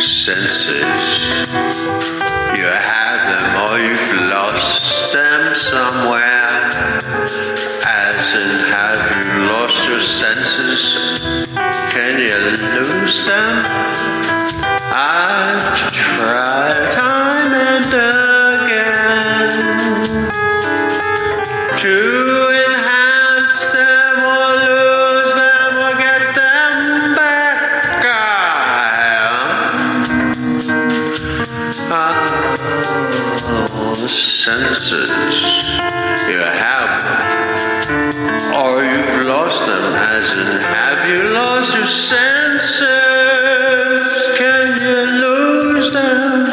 senses. You have them or you've lost them somewhere. As in, have you lost your senses? Can you lose them? I've tried time and again to senses, you have or you've lost them. As in, have you lost your senses? Can you lose them?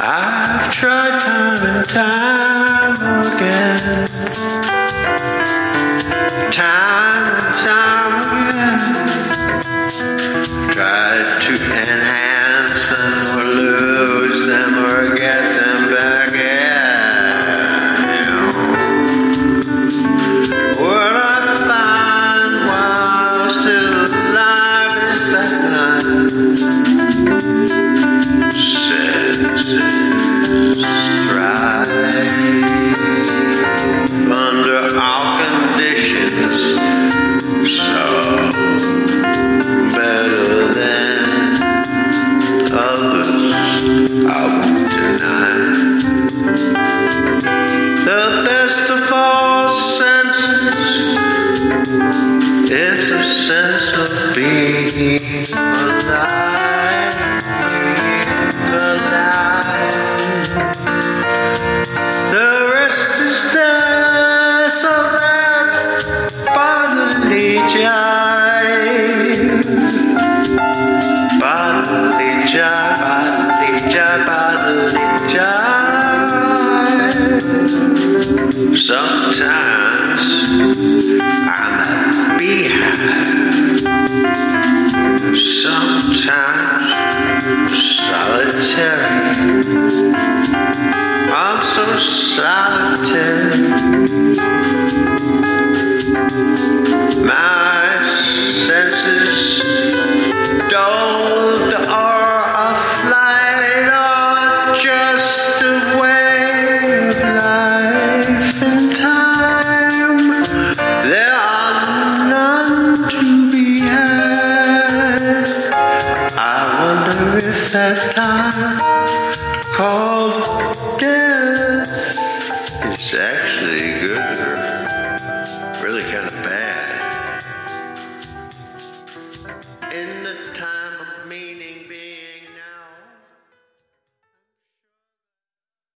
I've tried time and time again. Time and time again. Tried to enhance them or lose them or get sense of being alive. Alive. The rest is there, so that bodily jive. Bodily jive, bodily jive, bodily jive. Sometimes I'm that time called guess. is actually good, really kind of bad.